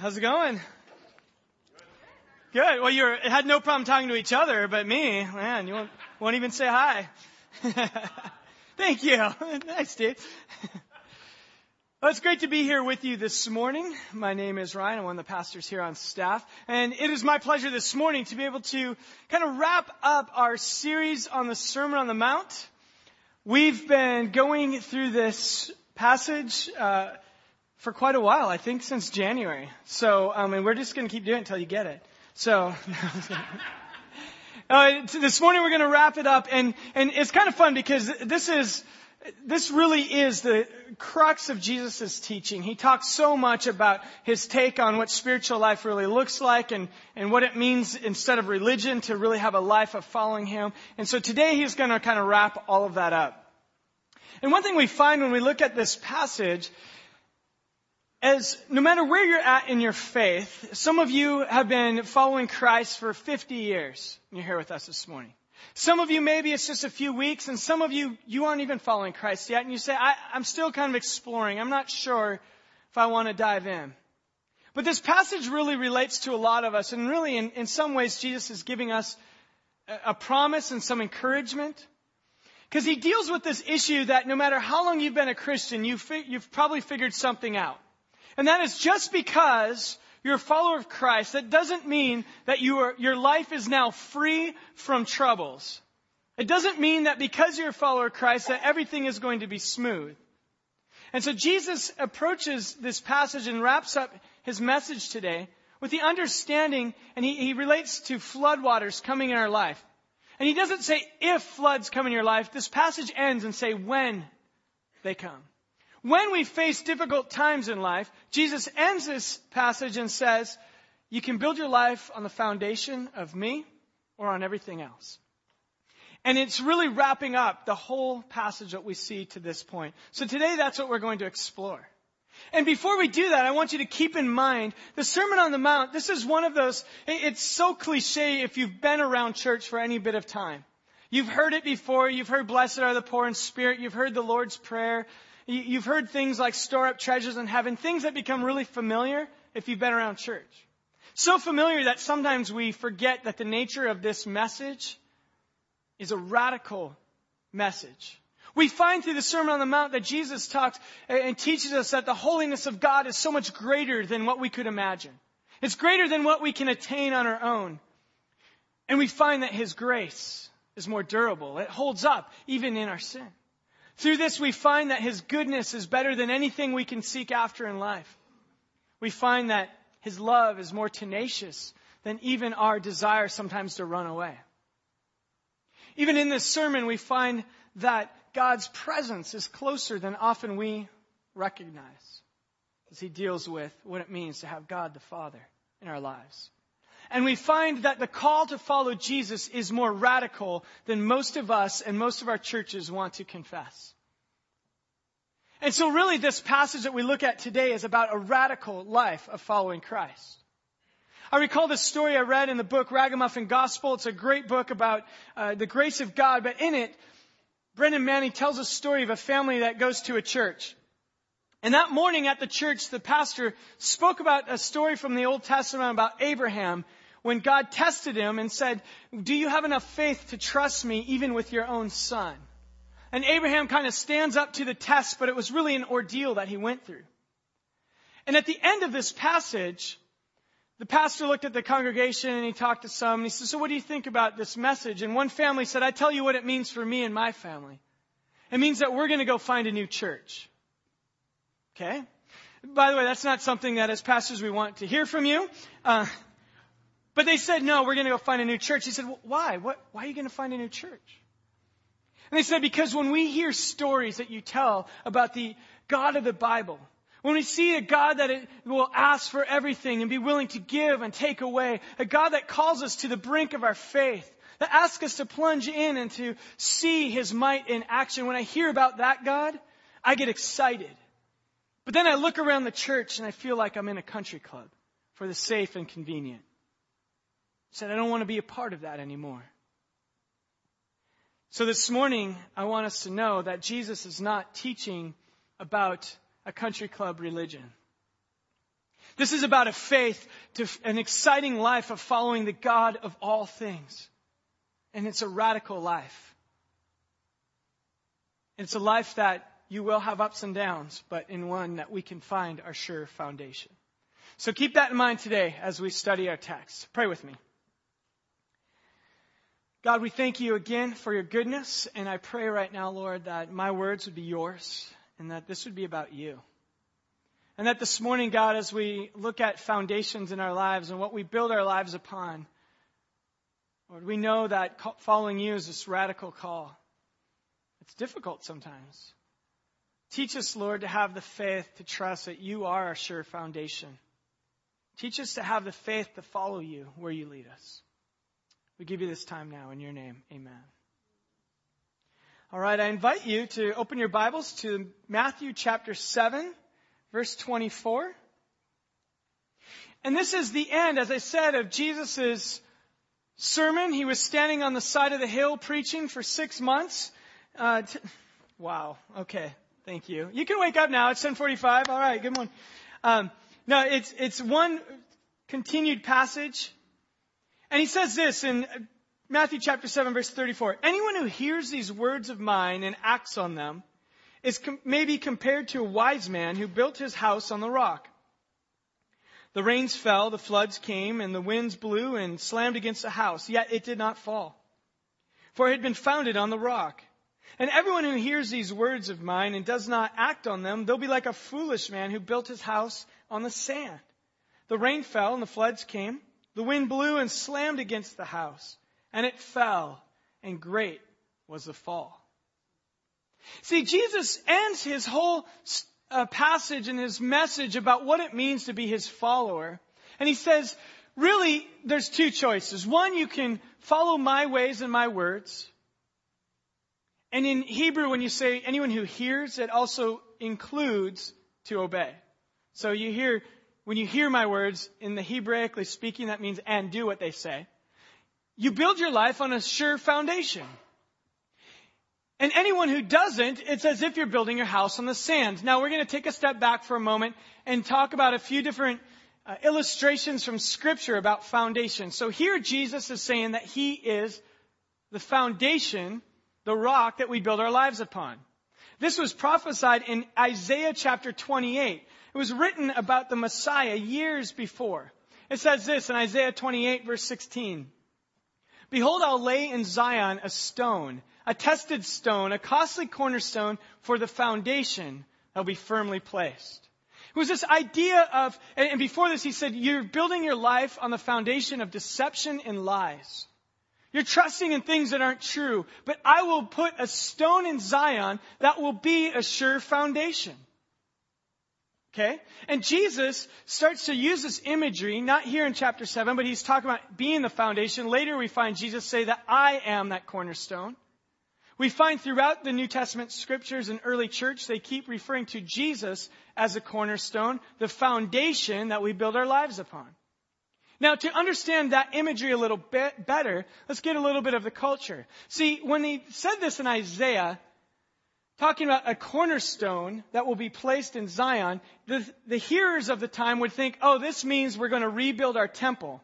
How's it going? Good. Well, you had no problem talking to each other, but me, man, you won't, won't even say hi. Thank you. nice, Steve. Well, it's great to be here with you this morning. My name is Ryan. I'm one of the pastors here on staff. And it is my pleasure this morning to be able to kind of wrap up our series on the Sermon on the Mount. We've been going through this passage uh, for quite a while, I think since January. So, um, and we're just going to keep doing it until you get it. So, uh, this morning we're going to wrap it up, and and it's kind of fun because this is this really is the crux of Jesus' teaching. He talks so much about his take on what spiritual life really looks like and, and what it means instead of religion to really have a life of following him. And so today he's going to kind of wrap all of that up. And one thing we find when we look at this passage is no matter where you're at in your faith, some of you have been following Christ for 50 years. And you're here with us this morning. Some of you, maybe it's just a few weeks, and some of you, you aren't even following Christ yet, and you say, I, am still kind of exploring. I'm not sure if I want to dive in. But this passage really relates to a lot of us, and really, in, in some ways, Jesus is giving us a, a promise and some encouragement. Because he deals with this issue that no matter how long you've been a Christian, you've, fi- you've probably figured something out. And that is just because you're a follower of Christ, that doesn't mean that you are, your life is now free from troubles. It doesn't mean that because you're a follower of Christ that everything is going to be smooth. And so Jesus approaches this passage and wraps up his message today with the understanding, and he, he relates to floodwaters coming in our life. And he doesn't say if floods come in your life. This passage ends and say when they come. When we face difficult times in life, Jesus ends this passage and says, you can build your life on the foundation of me or on everything else. And it's really wrapping up the whole passage that we see to this point. So today that's what we're going to explore. And before we do that, I want you to keep in mind the Sermon on the Mount. This is one of those, it's so cliche if you've been around church for any bit of time. You've heard it before. You've heard blessed are the poor in spirit. You've heard the Lord's Prayer. You've heard things like store up treasures in heaven, things that become really familiar if you've been around church. So familiar that sometimes we forget that the nature of this message is a radical message. We find through the Sermon on the Mount that Jesus talks and teaches us that the holiness of God is so much greater than what we could imagine. It's greater than what we can attain on our own. And we find that His grace is more durable. It holds up even in our sin. Through this, we find that His goodness is better than anything we can seek after in life. We find that His love is more tenacious than even our desire sometimes to run away. Even in this sermon, we find that God's presence is closer than often we recognize as He deals with what it means to have God the Father in our lives. And we find that the call to follow Jesus is more radical than most of us and most of our churches want to confess. And so really this passage that we look at today is about a radical life of following Christ. I recall this story I read in the book Ragamuffin Gospel. It's a great book about uh, the grace of God, but in it, Brennan Manning tells a story of a family that goes to a church. And that morning at the church, the pastor spoke about a story from the Old Testament about Abraham when God tested him and said, Do you have enough faith to trust me even with your own son? And Abraham kind of stands up to the test, but it was really an ordeal that he went through. And at the end of this passage, the pastor looked at the congregation and he talked to some and he said, So what do you think about this message? And one family said, I tell you what it means for me and my family. It means that we're going to go find a new church. Okay? By the way, that's not something that as pastors we want to hear from you. Uh, but they said, no, we're going to go find a new church. He said, why? What, why are you going to find a new church? And they said, because when we hear stories that you tell about the God of the Bible, when we see a God that will ask for everything and be willing to give and take away, a God that calls us to the brink of our faith, that asks us to plunge in and to see His might in action, when I hear about that God, I get excited. But then I look around the church and I feel like I'm in a country club for the safe and convenient said, I don't want to be a part of that anymore. So this morning, I want us to know that Jesus is not teaching about a country club religion. This is about a faith to an exciting life of following the God of all things. And it's a radical life. It's a life that you will have ups and downs, but in one that we can find our sure foundation. So keep that in mind today as we study our text. Pray with me. God, we thank you again for your goodness, and I pray right now, Lord, that my words would be yours and that this would be about you. And that this morning, God, as we look at foundations in our lives and what we build our lives upon, Lord, we know that following you is this radical call. It's difficult sometimes. Teach us, Lord, to have the faith to trust that you are our sure foundation. Teach us to have the faith to follow you where you lead us. We give you this time now in your name. Amen. All right, I invite you to open your Bibles to Matthew chapter 7, verse 24. And this is the end, as I said, of Jesus' sermon. He was standing on the side of the hill preaching for six months. Uh, t- wow. Okay. Thank you. You can wake up now. It's 1045. All right. Good morning. Um, no, it's, it's one continued passage. And he says this in Matthew chapter 7 verse 34. Anyone who hears these words of mine and acts on them is com- maybe compared to a wise man who built his house on the rock. The rains fell, the floods came, and the winds blew and slammed against the house, yet it did not fall. For it had been founded on the rock. And everyone who hears these words of mine and does not act on them, they'll be like a foolish man who built his house on the sand. The rain fell and the floods came. The wind blew and slammed against the house, and it fell, and great was the fall. See, Jesus ends his whole uh, passage and his message about what it means to be his follower. And he says, really, there's two choices. One, you can follow my ways and my words, and in Hebrew, when you say anyone who hears, it also includes to obey. So you hear, when you hear my words, in the Hebraically speaking, that means and do what they say. You build your life on a sure foundation. And anyone who doesn't, it's as if you're building your house on the sand. Now we're going to take a step back for a moment and talk about a few different uh, illustrations from scripture about foundation. So here Jesus is saying that he is the foundation the rock that we build our lives upon. This was prophesied in Isaiah chapter 28. It was written about the Messiah years before. It says this in Isaiah 28 verse 16. Behold, I'll lay in Zion a stone, a tested stone, a costly cornerstone for the foundation that'll be firmly placed. It was this idea of, and before this he said, you're building your life on the foundation of deception and lies. You're trusting in things that aren't true. But I will put a stone in Zion that will be a sure foundation. Okay? And Jesus starts to use this imagery, not here in chapter 7, but he's talking about being the foundation. Later we find Jesus say that I am that cornerstone. We find throughout the New Testament scriptures and early church, they keep referring to Jesus as a cornerstone, the foundation that we build our lives upon. Now, to understand that imagery a little bit better, let's get a little bit of the culture. See, when he said this in Isaiah, talking about a cornerstone that will be placed in Zion, the, the hearers of the time would think, oh, this means we're going to rebuild our temple.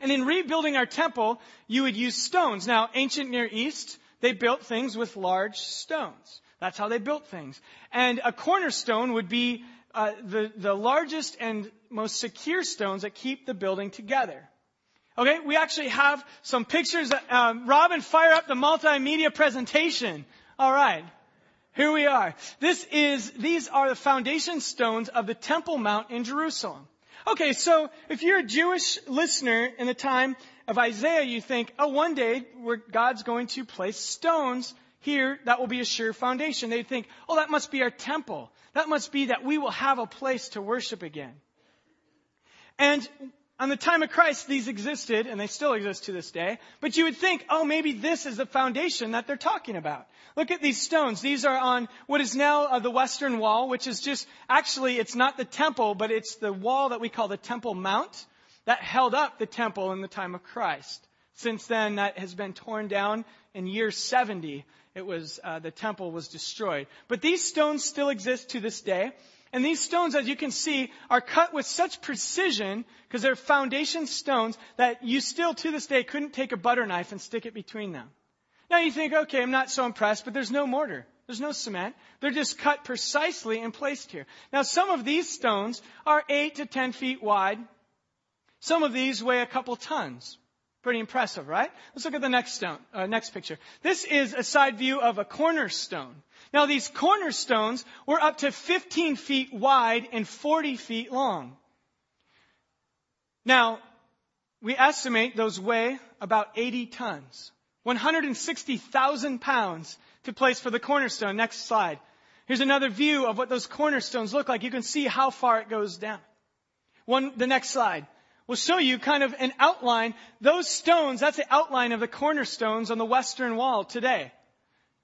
And in rebuilding our temple, you would use stones. Now, ancient Near East, they built things with large stones. That's how they built things. And a cornerstone would be uh, the, the largest and most secure stones that keep the building together. Okay, we actually have some pictures. That, um, Robin, fire up the multimedia presentation. All right, here we are. This is these are the foundation stones of the Temple Mount in Jerusalem. Okay, so if you're a Jewish listener in the time of Isaiah, you think, oh, one day God's going to place stones here that will be a sure foundation. They'd think, oh, that must be our temple. That must be that we will have a place to worship again. And on the time of Christ, these existed, and they still exist to this day. But you would think, oh, maybe this is the foundation that they're talking about. Look at these stones. These are on what is now uh, the western wall, which is just, actually, it's not the temple, but it's the wall that we call the Temple Mount that held up the temple in the time of Christ. Since then, that has been torn down in year 70 it was uh, the temple was destroyed. But these stones still exist to this day, And these stones, as you can see, are cut with such precision because they're foundation stones that you still to this day couldn't take a butter knife and stick it between them. Now you think, okay, I'm not so impressed, but there's no mortar. There's no cement. They're just cut precisely and placed here. Now some of these stones are 8 to 10 feet wide. Some of these weigh a couple tons. Pretty impressive, right? Let's look at the next stone, uh, next picture. This is a side view of a cornerstone. Now these cornerstones were up to 15 feet wide and 40 feet long. Now, we estimate those weigh about 80 tons. 160,000 pounds to place for the cornerstone. Next slide. Here's another view of what those cornerstones look like. You can see how far it goes down. One, the next slide will show you kind of an outline. Those stones, that's the outline of the cornerstones on the western wall today.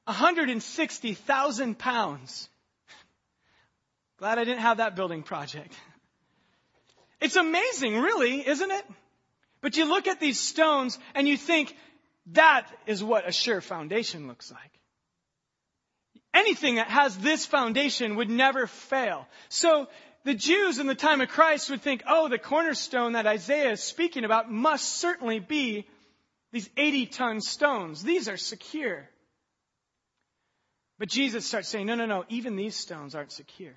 160,000 pounds. Glad I didn't have that building project. It's amazing, really, isn't it? But you look at these stones and you think, that is what a sure foundation looks like. Anything that has this foundation would never fail. So the Jews in the time of Christ would think, oh, the cornerstone that Isaiah is speaking about must certainly be these 80 ton stones. These are secure. But Jesus starts saying, no, no, no, even these stones aren't secure.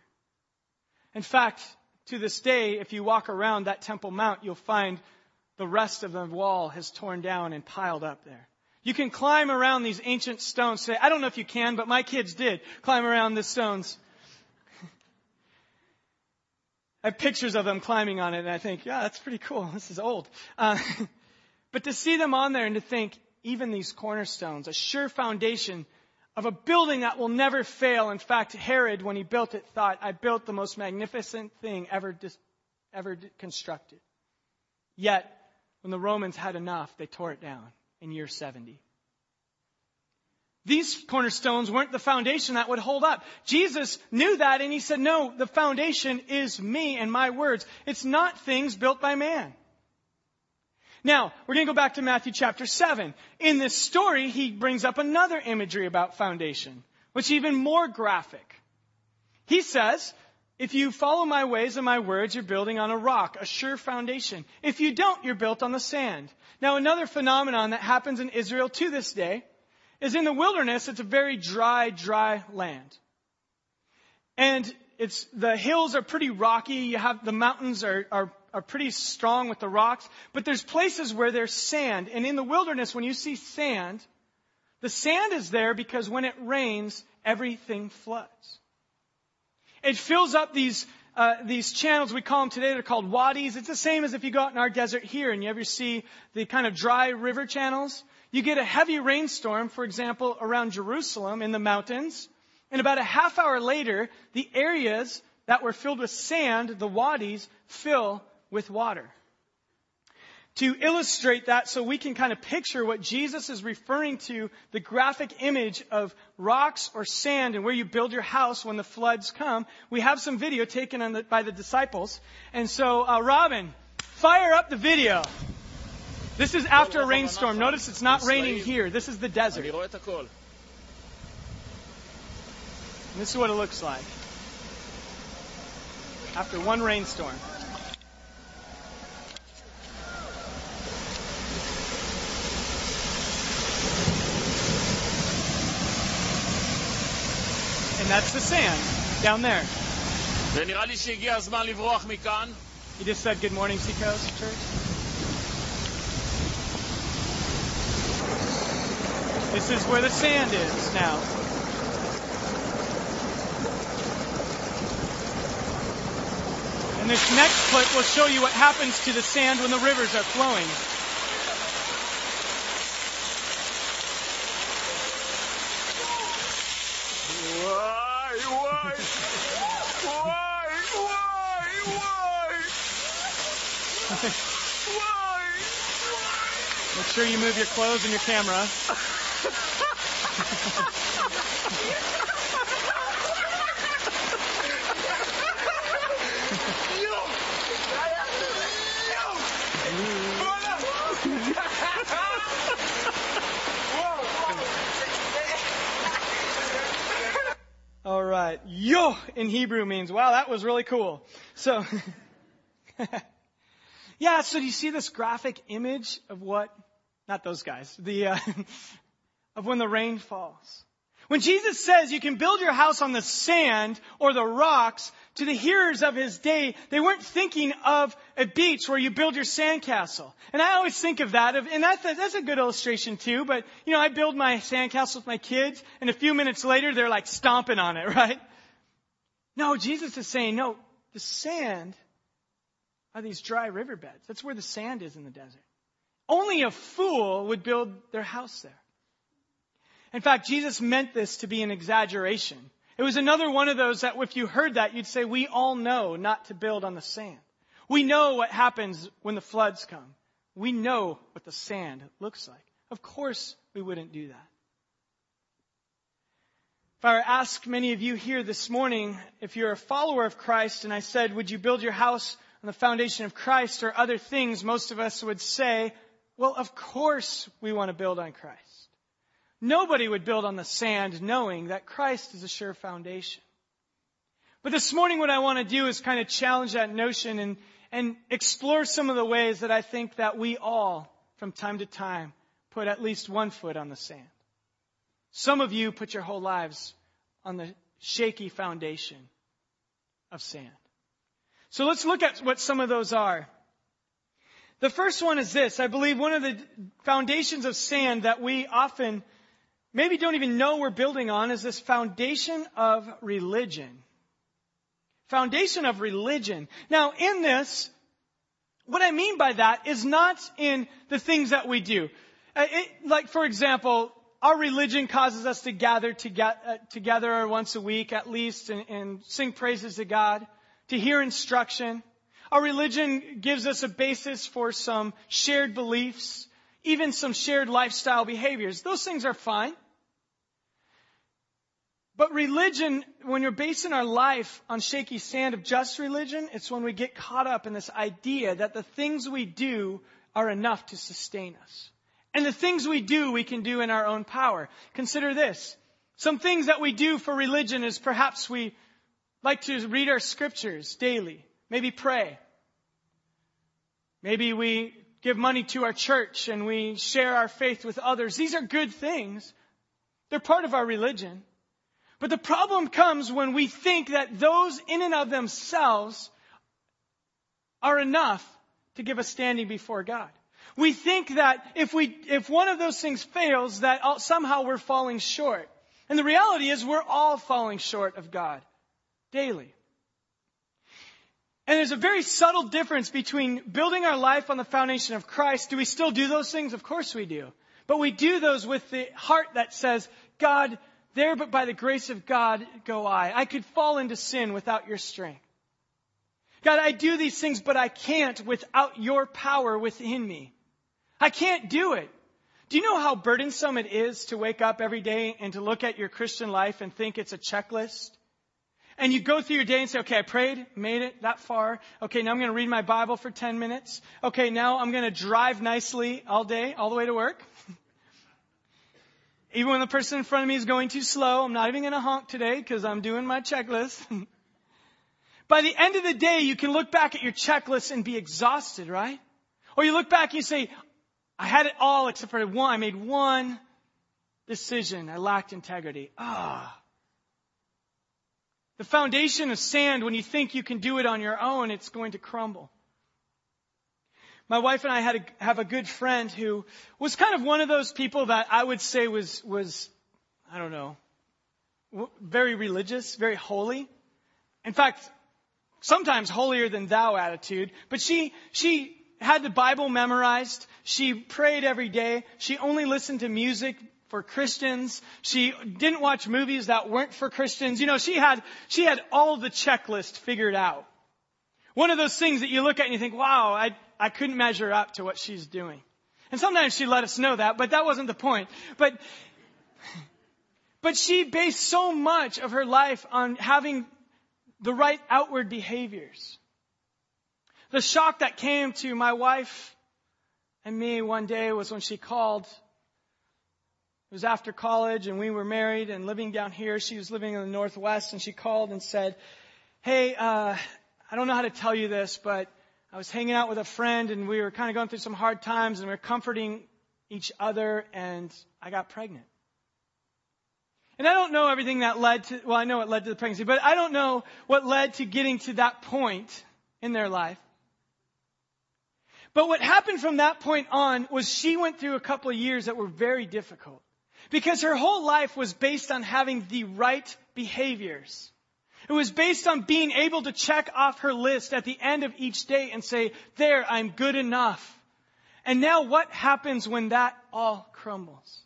In fact, to this day, if you walk around that Temple Mount, you'll find the rest of the wall has torn down and piled up there. You can climb around these ancient stones. Say, I don't know if you can, but my kids did climb around the stones. I have pictures of them climbing on it, and I think, yeah, that's pretty cool. This is old. Uh, but to see them on there and to think, even these cornerstones, a sure foundation of a building that will never fail. In fact, Herod, when he built it, thought, I built the most magnificent thing ever, dis- ever constructed. Yet, when the Romans had enough, they tore it down in year 70. These cornerstones weren't the foundation that would hold up. Jesus knew that and he said, no, the foundation is me and my words. It's not things built by man. Now, we're going to go back to Matthew chapter 7. In this story, he brings up another imagery about foundation, which is even more graphic. He says, if you follow my ways and my words, you're building on a rock, a sure foundation. If you don't, you're built on the sand. Now, another phenomenon that happens in Israel to this day is in the wilderness, it's a very dry, dry land. And it's, the hills are pretty rocky. You have, the mountains are, are, are pretty strong with the rocks. But there's places where there's sand. And in the wilderness, when you see sand, the sand is there because when it rains, everything floods. It fills up these, uh, these channels, we call them today, they're called wadis. It's the same as if you go out in our desert here and you ever see the kind of dry river channels. You get a heavy rainstorm, for example, around Jerusalem in the mountains, and about a half hour later, the areas that were filled with sand, the wadis, fill with water to illustrate that so we can kind of picture what Jesus is referring to, the graphic image of rocks or sand and where you build your house when the floods come. We have some video taken the, by the disciples. And so, uh, Robin, fire up the video. This is after a rainstorm. Notice it's not raining here. This is the desert. And this is what it looks like after one rainstorm. That's the sand down there. He just said good morning, Seacoast Church. This is where the sand is now. And this next clip will show you what happens to the sand when the rivers are flowing. Sure you move your clothes and your camera. All right. Yo in Hebrew means, wow, that was really cool. So, yeah, so do you see this graphic image of what, not those guys, the, uh, of when the rain falls? When Jesus says you can build your house on the sand or the rocks, to the hearers of his day, they weren't thinking of a beach where you build your sandcastle. And I always think of that, and that's a, that's a good illustration too, but you know, I build my sandcastle with my kids, and a few minutes later they're like stomping on it, right? No, Jesus is saying, no, the sand are these dry riverbeds. That's where the sand is in the desert. Only a fool would build their house there. In fact, Jesus meant this to be an exaggeration. It was another one of those that if you heard that, you'd say, we all know not to build on the sand. We know what happens when the floods come. We know what the sand looks like. Of course we wouldn't do that. If I were to ask many of you here this morning, if you're a follower of Christ, and I said, would you build your house on the foundation of Christ or other things, most of us would say, well, of course we want to build on Christ. Nobody would build on the sand knowing that Christ is a sure foundation. But this morning what I want to do is kind of challenge that notion and, and explore some of the ways that I think that we all, from time to time, put at least one foot on the sand. Some of you put your whole lives on the shaky foundation of sand. So let's look at what some of those are. The first one is this. I believe one of the foundations of sand that we often maybe don't even know we're building on is this foundation of religion. Foundation of religion. Now, in this, what I mean by that is not in the things that we do. Uh, it, like, for example, our religion causes us to gather uh, together once a week at least and, and sing praises to God, to hear instruction. Our religion gives us a basis for some shared beliefs, even some shared lifestyle behaviors. Those things are fine. But religion, when you're basing our life on shaky sand of just religion, it's when we get caught up in this idea that the things we do are enough to sustain us. And the things we do, we can do in our own power. Consider this. Some things that we do for religion is perhaps we like to read our scriptures daily, maybe pray. Maybe we give money to our church and we share our faith with others. These are good things. They're part of our religion. But the problem comes when we think that those in and of themselves are enough to give us standing before God. We think that if we, if one of those things fails, that somehow we're falling short. And the reality is we're all falling short of God daily. And there's a very subtle difference between building our life on the foundation of Christ. Do we still do those things? Of course we do. But we do those with the heart that says, God, there but by the grace of God go I. I could fall into sin without your strength. God, I do these things, but I can't without your power within me. I can't do it. Do you know how burdensome it is to wake up every day and to look at your Christian life and think it's a checklist? And you go through your day and say, okay, I prayed, made it that far. Okay, now I'm going to read my Bible for 10 minutes. Okay, now I'm going to drive nicely all day, all the way to work. Even when the person in front of me is going too slow, I'm not even going to honk today because I'm doing my checklist. By the end of the day, you can look back at your checklist and be exhausted, right? Or you look back and you say, I had it all except for one. I made one decision. I lacked integrity. Ah. The foundation of sand, when you think you can do it on your own, it's going to crumble. My wife and I had a, have a good friend who was kind of one of those people that I would say was, was, I don't know, very religious, very holy. In fact, sometimes holier than thou attitude. But she, she had the Bible memorized. She prayed every day. She only listened to music for Christians. She didn't watch movies that weren't for Christians. You know, she had, she had all the checklist figured out. One of those things that you look at and you think, wow, I, I couldn't measure up to what she's doing. And sometimes she let us know that, but that wasn't the point. But, but she based so much of her life on having the right outward behaviors. The shock that came to my wife and me one day was when she called It was after college and we were married and living down here. She was living in the Northwest and she called and said, Hey, uh, I don't know how to tell you this, but I was hanging out with a friend and we were kind of going through some hard times and we were comforting each other and I got pregnant. And I don't know everything that led to, well, I know it led to the pregnancy, but I don't know what led to getting to that point in their life. But what happened from that point on was she went through a couple of years that were very difficult. Because her whole life was based on having the right behaviors. It was based on being able to check off her list at the end of each day and say, there, I'm good enough. And now what happens when that all crumbles?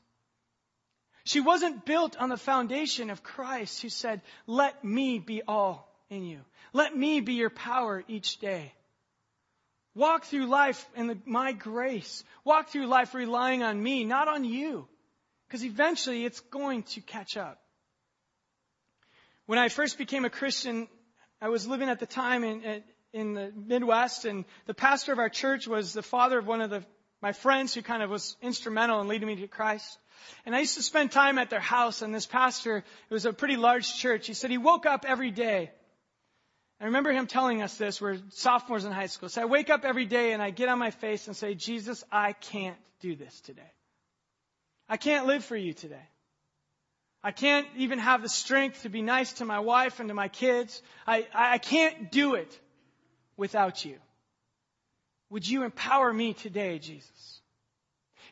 She wasn't built on the foundation of Christ who said, let me be all in you. Let me be your power each day. Walk through life in the, my grace. Walk through life relying on me, not on you. Because eventually it's going to catch up. When I first became a Christian, I was living at the time in, in the Midwest, and the pastor of our church was the father of one of the, my friends who kind of was instrumental in leading me to Christ. And I used to spend time at their house, and this pastor, it was a pretty large church, he said he woke up every day. I remember him telling us this, we're sophomores in high school. So I wake up every day and I get on my face and say, Jesus, I can't do this today. I can't live for you today. I can't even have the strength to be nice to my wife and to my kids. I, I can't do it without you. Would you empower me today, Jesus?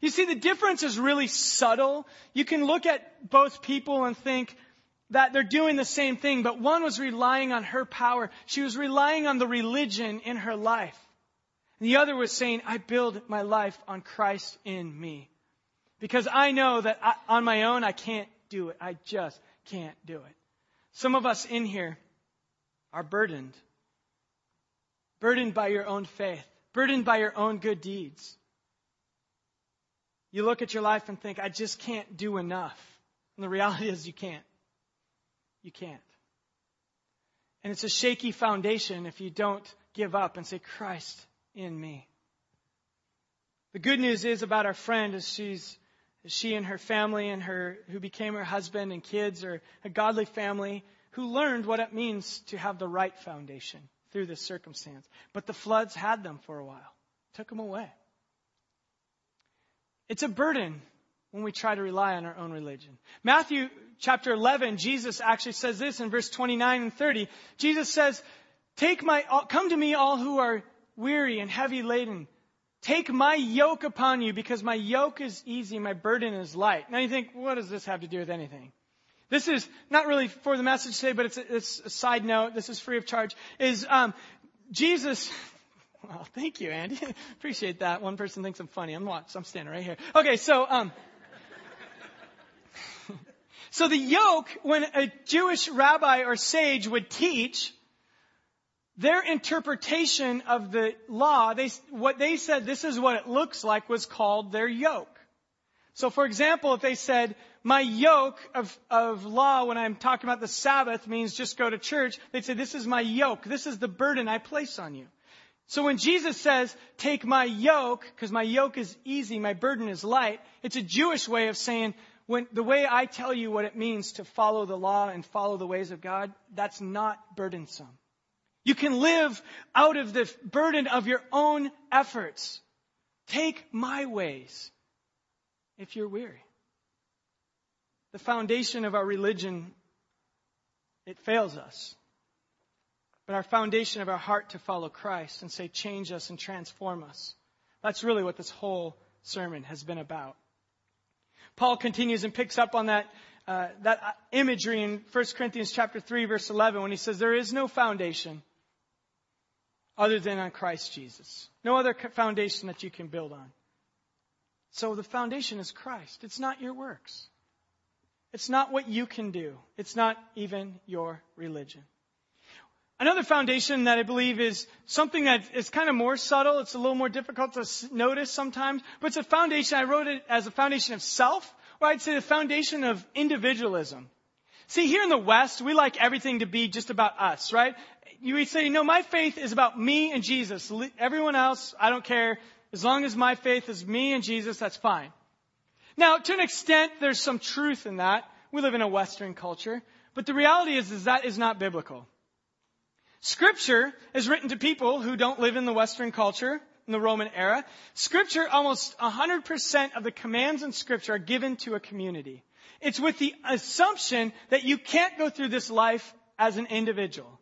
You see, the difference is really subtle. You can look at both people and think that they're doing the same thing, but one was relying on her power. She was relying on the religion in her life. And the other was saying, I build my life on Christ in me. Because I know that I, on my own, I can't do it. I just can't do it. Some of us in here are burdened. Burdened by your own faith. Burdened by your own good deeds. You look at your life and think, I just can't do enough. And the reality is you can't. You can't. And it's a shaky foundation if you don't give up and say, Christ in me. The good news is about our friend is she's she and her family and her who became her husband and kids are a godly family who learned what it means to have the right foundation through this circumstance. But the floods had them for a while, took them away. It's a burden when we try to rely on our own religion. Matthew chapter 11, Jesus actually says this in verse 29 and 30. Jesus says, Take my, come to me all who are weary and heavy laden Take my yoke upon you because my yoke is easy, my burden is light. Now you think, what does this have to do with anything? This is not really for the message today, but it's a, it's a side note. This is free of charge. Is um, Jesus? Well, thank you, Andy. Appreciate that. One person thinks I'm funny. I'm not. I'm standing right here. Okay, so um, so the yoke, when a Jewish rabbi or sage would teach, their interpretation of the law, they, what they said this is what it looks like was called their yoke. So for example, if they said, my yoke of, of law when I'm talking about the Sabbath means just go to church, they'd say, this is my yoke. This is the burden I place on you. So when Jesus says, take my yoke, because my yoke is easy, my burden is light, it's a Jewish way of saying, when the way I tell you what it means to follow the law and follow the ways of God, that's not burdensome. You can live out of the burden of your own efforts. Take my ways if you're weary. The foundation of our religion, it fails us. But our foundation of our heart to follow Christ and say, change us and transform us. That's really what this whole sermon has been about. Paul continues and picks up on that, uh, that imagery in 1 Corinthians chapter 3 verse 11 when he says, there is no foundation other than on Christ Jesus. No other foundation that you can build on. So the foundation is Christ. It's not your works. It's not what you can do. It's not even your religion. Another foundation that I believe is something that is kind of more subtle. It's a little more difficult to notice sometimes, but it's a foundation. I wrote it as a foundation of self, or I'd say the foundation of individualism. See, here in the West, we like everything to be just about us, right? You would say, no, my faith is about me and Jesus. Everyone else, I don't care. As long as my faith is me and Jesus, that's fine. Now, to an extent, there's some truth in that. We live in a Western culture. But the reality is, is that is not biblical. Scripture is written to people who don't live in the Western culture, in the Roman era. Scripture, almost 100% of the commands in Scripture are given to a community. It's with the assumption that you can't go through this life as an individual.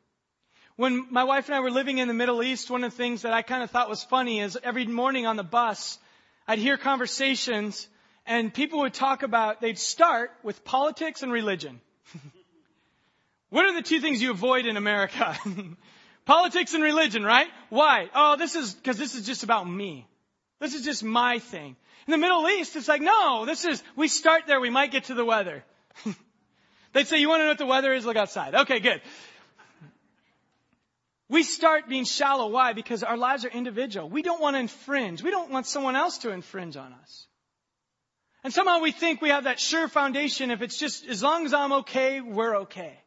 When my wife and I were living in the Middle East, one of the things that I kind of thought was funny is every morning on the bus, I'd hear conversations and people would talk about, they'd start with politics and religion. what are the two things you avoid in America? politics and religion, right? Why? Oh, this is, cause this is just about me. This is just my thing. In the Middle East, it's like, no, this is, we start there, we might get to the weather. They'd say, you want to know what the weather is? Look outside. Okay, good. We start being shallow. Why? Because our lives are individual. We don't want to infringe. We don't want someone else to infringe on us. And somehow we think we have that sure foundation. If it's just, as long as I'm okay, we're okay.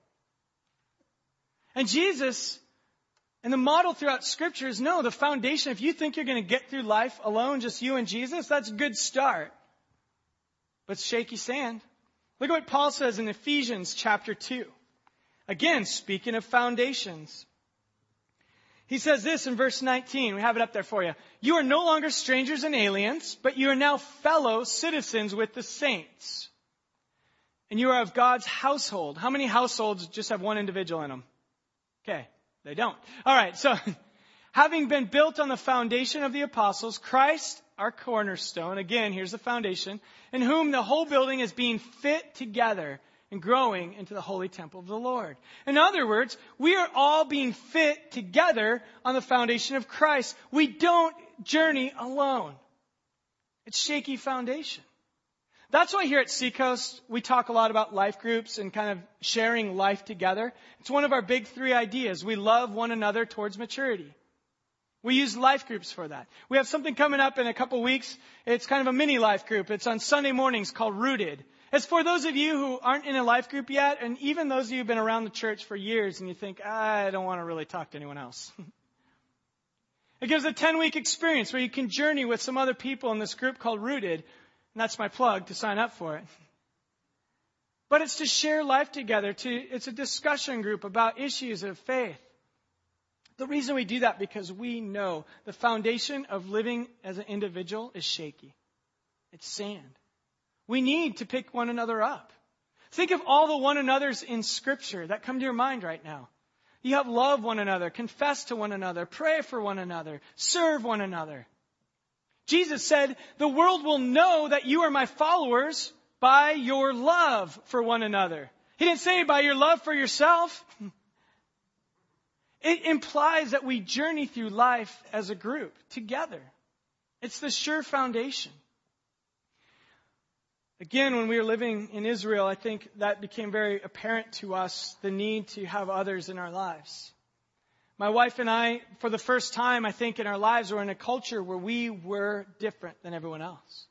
And Jesus, and the model throughout scripture is no, the foundation, if you think you're going to get through life alone, just you and Jesus, that's a good start. But shaky sand. Look at what Paul says in Ephesians chapter 2. Again, speaking of foundations. He says this in verse 19. We have it up there for you. You are no longer strangers and aliens, but you are now fellow citizens with the saints. And you are of God's household. How many households just have one individual in them? Okay. They don't. Alright, so, having been built on the foundation of the apostles, Christ, our cornerstone, again, here's the foundation, in whom the whole building is being fit together and growing into the holy temple of the Lord. In other words, we are all being fit together on the foundation of Christ. We don't journey alone. It's shaky foundation. That's why here at Seacoast, we talk a lot about life groups and kind of sharing life together. It's one of our big three ideas. We love one another towards maturity. We use life groups for that. We have something coming up in a couple weeks. It's kind of a mini life group. It's on Sunday mornings called Rooted. It's for those of you who aren't in a life group yet, and even those of you who've been around the church for years and you think, I don't want to really talk to anyone else. it gives a 10 week experience where you can journey with some other people in this group called Rooted. And that's my plug to sign up for it. But it's to share life together. To, it's a discussion group about issues of faith. The reason we do that because we know the foundation of living as an individual is shaky. It's sand. We need to pick one another up. Think of all the one another's in scripture that come to your mind right now. You have love one another, confess to one another, pray for one another, serve one another. Jesus said, the world will know that you are my followers by your love for one another. He didn't say by your love for yourself. It implies that we journey through life as a group together. It's the sure foundation. Again, when we were living in Israel, I think that became very apparent to us the need to have others in our lives. My wife and I, for the first time, I think, in our lives, were in a culture where we were different than everyone else.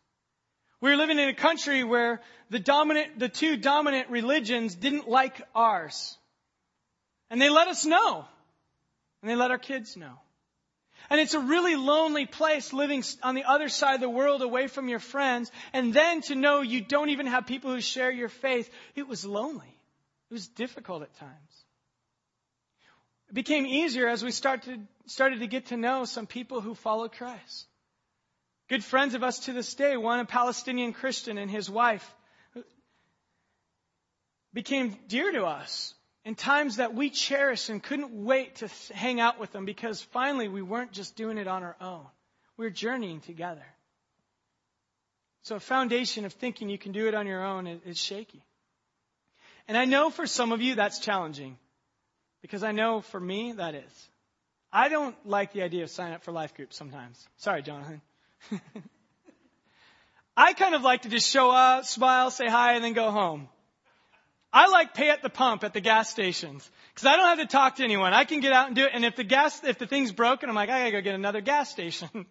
We were living in a country where the dominant, the two dominant religions didn't like ours. And they let us know. And they let our kids know. And it's a really lonely place living on the other side of the world away from your friends. And then to know you don't even have people who share your faith. It was lonely. It was difficult at times. It became easier as we started, started to get to know some people who followed Christ. Good friends of us to this day, one a Palestinian Christian and his wife became dear to us in times that we cherished and couldn't wait to hang out with them because finally we weren't just doing it on our own. We were journeying together. So a foundation of thinking you can do it on your own is shaky. And I know for some of you that's challenging because I know for me that is. I don't like the idea of signing up for life groups sometimes. Sorry, Jonathan. I kind of like to just show up, smile, say hi, and then go home. I like pay at the pump at the gas stations because I don't have to talk to anyone. I can get out and do it. And if the gas, if the thing's broken, I'm like, I gotta go get another gas station.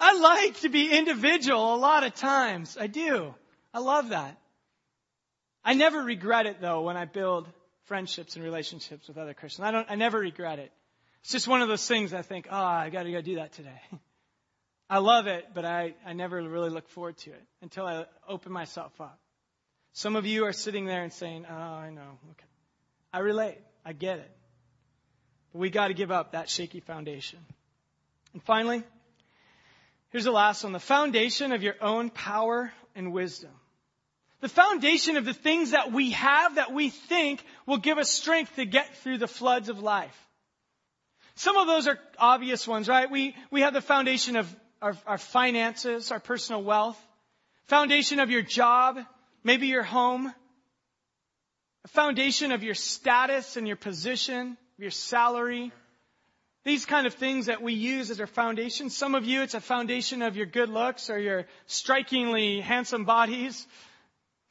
I like to be individual a lot of times. I do. I love that. I never regret it though when I build friendships and relationships with other Christians. I don't, I never regret it. It's just one of those things I think, oh, I gotta go do that today. I love it, but I, I never really look forward to it until I open myself up. Some of you are sitting there and saying, Oh, I know. Okay. I relate. I get it. But we got to give up that shaky foundation. And finally, here's the last one the foundation of your own power and wisdom. The foundation of the things that we have that we think will give us strength to get through the floods of life. Some of those are obvious ones, right? We, we have the foundation of our, our finances, our personal wealth, foundation of your job, maybe your home, a foundation of your status and your position, your salary, these kind of things that we use as our foundation. Some of you, it's a foundation of your good looks or your strikingly handsome bodies.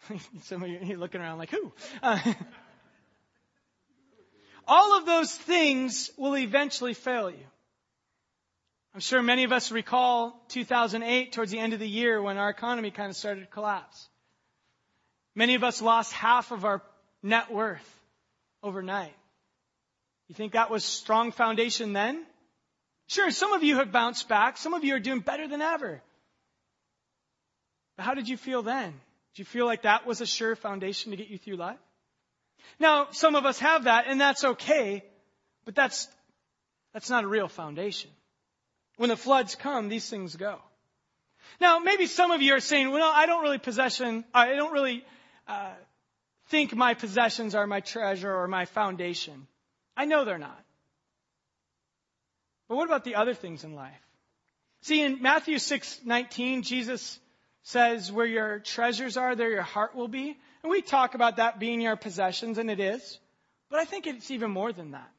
Some of you are looking around like, who? Uh, all of those things will eventually fail you. I'm sure many of us recall 2008 towards the end of the year when our economy kind of started to collapse. Many of us lost half of our net worth overnight. You think that was a strong foundation then? Sure, some of you have bounced back. Some of you are doing better than ever. But how did you feel then? Do you feel like that was a sure foundation to get you through life? Now, some of us have that, and that's okay, but that's, that's not a real foundation. When the floods come, these things go. Now, maybe some of you are saying, well, I don't really possession, I don't really think my possessions are my treasure or my foundation. I know they're not. But what about the other things in life? See, in Matthew 6:19, Jesus says, Where your treasures are, there your heart will be. And we talk about that being your possessions, and it is. But I think it's even more than that.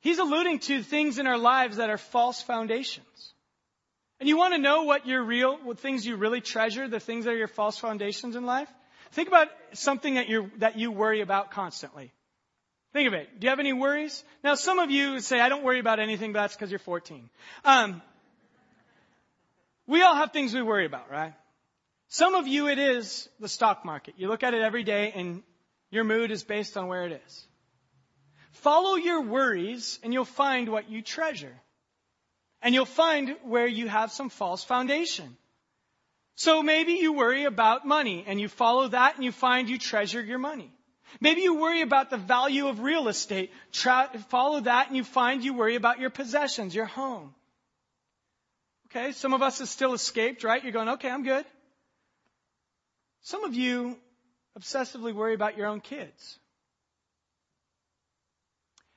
He's alluding to things in our lives that are false foundations. And you want to know what your real, what things you really treasure, the things that are your false foundations in life? Think about something that you that you worry about constantly. Think of it. Do you have any worries? Now, some of you say, I don't worry about anything, but that's because you're 14. Um, we all have things we worry about, right? Some of you, it is the stock market. You look at it every day and your mood is based on where it is. Follow your worries and you'll find what you treasure. And you'll find where you have some false foundation. So maybe you worry about money and you follow that and you find you treasure your money. Maybe you worry about the value of real estate. Follow that and you find you worry about your possessions, your home. Okay, some of us have still escaped, right? You're going, okay, I'm good. Some of you obsessively worry about your own kids.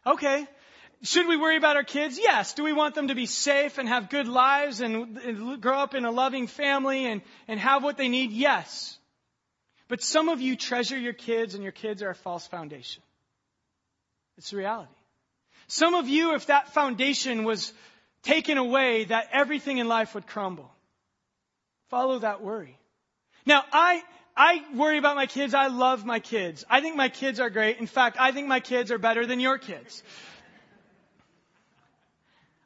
Okay, should we worry about our kids? Yes. Do we want them to be safe and have good lives and, grow up in a loving family and, and have what they need? Yes. But some of you treasure your kids and your kids are a false foundation. It's the reality. Some of you, if that foundation was taken away, that everything in life would crumble. Follow that worry. Now, I, I worry about my kids. I love my kids. I think my kids are great. In fact, I think my kids are better than your kids.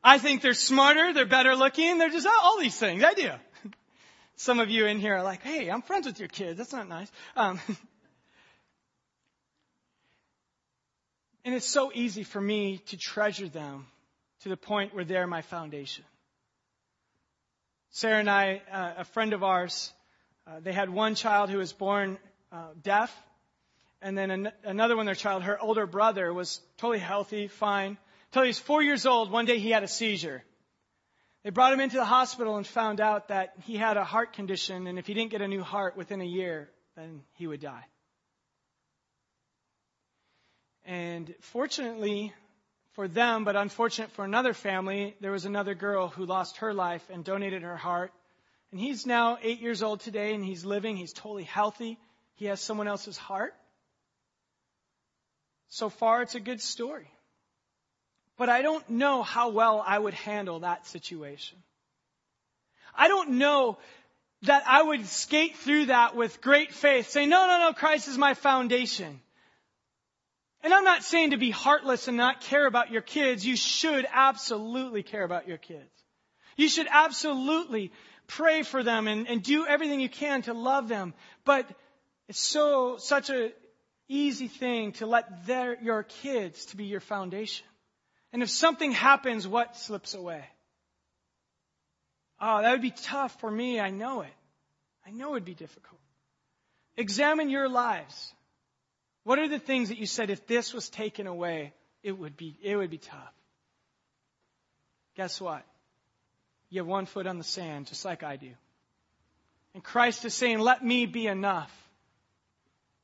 I think they're smarter, they're better looking, they're just all these things. I do. Some of you in here are like, hey, I'm friends with your kids. That's not nice. Um, and it's so easy for me to treasure them to the point where they're my foundation. Sarah and I, uh, a friend of ours, uh, they had one child who was born uh, deaf, and then an- another one, their child, her older brother, was totally healthy, fine. Until he was four years old, one day he had a seizure. They brought him into the hospital and found out that he had a heart condition, and if he didn't get a new heart within a year, then he would die. And fortunately, for them, but unfortunate for another family, there was another girl who lost her life and donated her heart. And he's now eight years old today and he's living. He's totally healthy. He has someone else's heart. So far, it's a good story. But I don't know how well I would handle that situation. I don't know that I would skate through that with great faith, say, no, no, no, Christ is my foundation. And I'm not saying to be heartless and not care about your kids. You should absolutely care about your kids. You should absolutely pray for them and, and do everything you can to love them. But it's so, such a easy thing to let their, your kids to be your foundation. And if something happens, what slips away? Oh, that would be tough for me. I know it. I know it'd be difficult. Examine your lives. What are the things that you said if this was taken away, it would be, it would be tough? Guess what? You have one foot on the sand, just like I do. And Christ is saying, let me be enough.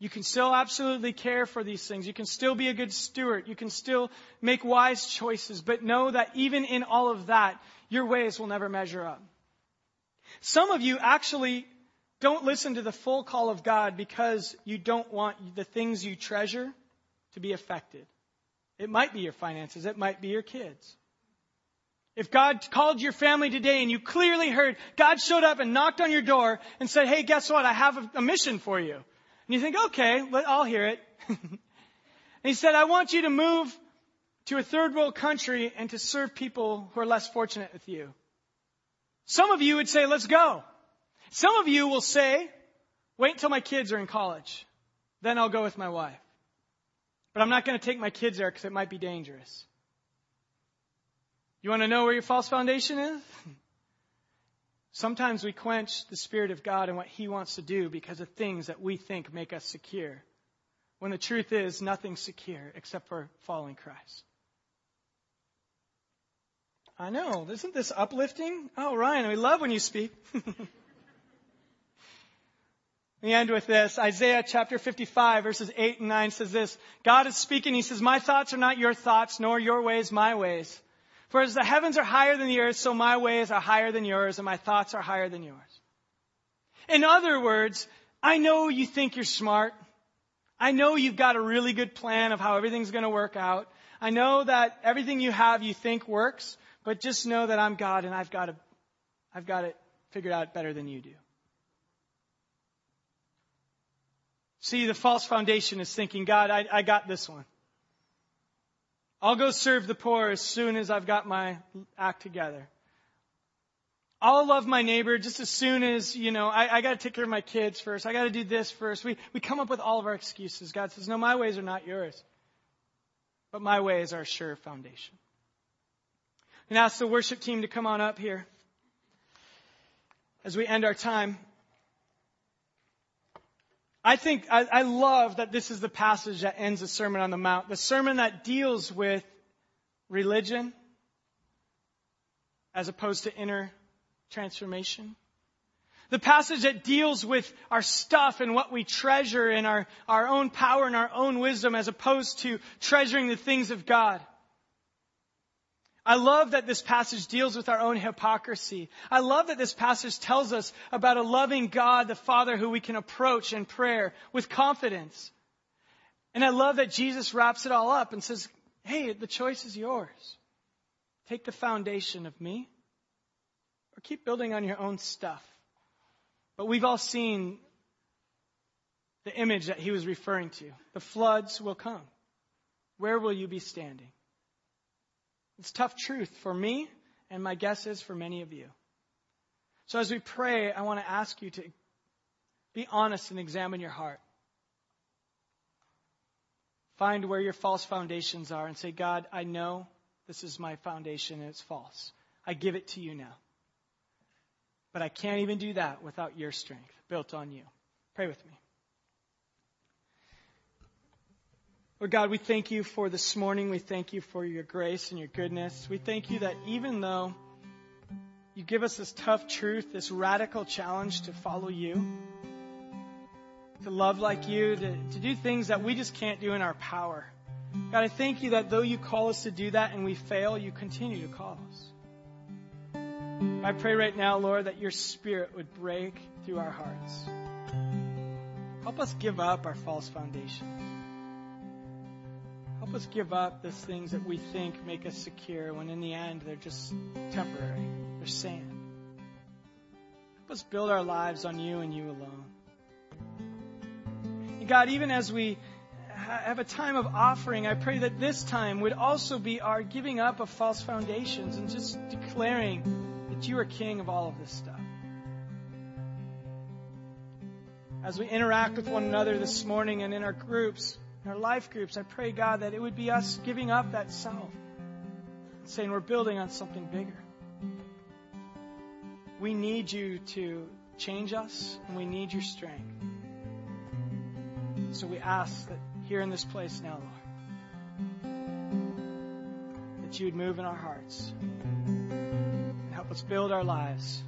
You can still absolutely care for these things. You can still be a good steward. You can still make wise choices. But know that even in all of that, your ways will never measure up. Some of you actually don't listen to the full call of God because you don't want the things you treasure to be affected. It might be your finances. It might be your kids. If God called your family today and you clearly heard God showed up and knocked on your door and said, Hey, guess what? I have a, mission for you. And you think, okay, I'll hear it. and he said, I want you to move to a third world country and to serve people who are less fortunate with you. Some of you would say, let's go. Some of you will say, wait until my kids are in college. Then I'll go with my wife. But I'm not going to take my kids there because it might be dangerous. You want to know where your false foundation is? Sometimes we quench the Spirit of God and what He wants to do because of things that we think make us secure. When the truth is, nothing's secure except for following Christ. I know. Isn't this uplifting? Oh, Ryan, we love when you speak. We end with this. Isaiah chapter 55 verses 8 and 9 says this. God is speaking. He says, My thoughts are not your thoughts, nor your ways my ways. For as the heavens are higher than the earth, so my ways are higher than yours, and my thoughts are higher than yours. In other words, I know you think you're smart. I know you've got a really good plan of how everything's going to work out. I know that everything you have you think works, but just know that I'm God and I've got got it figured out better than you do. See, the false foundation is thinking, God, I, I got this one. I'll go serve the poor as soon as I've got my act together. I'll love my neighbor just as soon as, you know, I, I gotta take care of my kids first. I gotta do this first. We, we come up with all of our excuses. God says, no, my ways are not yours. But my ways are a sure foundation. And ask the worship team to come on up here as we end our time. I think, I, I, love that this is the passage that ends the Sermon on the Mount. The sermon that deals with religion as opposed to inner transformation. The passage that deals with our stuff and what we treasure and our, our own power and our own wisdom as opposed to treasuring the things of God. I love that this passage deals with our own hypocrisy. I love that this passage tells us about a loving God, the Father, who we can approach in prayer with confidence. And I love that Jesus wraps it all up and says, hey, the choice is yours. Take the foundation of me or keep building on your own stuff. But we've all seen the image that he was referring to. The floods will come. Where will you be standing? It's tough truth for me, and my guess is for many of you. So as we pray, I want to ask you to be honest and examine your heart. Find where your false foundations are and say, God, I know this is my foundation and it's false. I give it to you now. But I can't even do that without your strength built on you. Pray with me. Lord God, we thank you for this morning. We thank you for your grace and your goodness. We thank you that even though you give us this tough truth, this radical challenge to follow you, to love like you, to, to do things that we just can't do in our power. God, I thank you that though you call us to do that and we fail, you continue to call us. I pray right now, Lord, that your spirit would break through our hearts. Help us give up our false foundations. Us give up those things that we think make us secure when in the end they're just temporary. They're sand. Help us build our lives on you and you alone. And God, even as we have a time of offering, I pray that this time would also be our giving up of false foundations and just declaring that you are king of all of this stuff. As we interact with one another this morning and in our groups, in our life groups, I pray, God, that it would be us giving up that self, saying we're building on something bigger. we need you to change us and we need your strength. So we ask that here in this place now, Lord, that you would move in our hearts and help us build our lives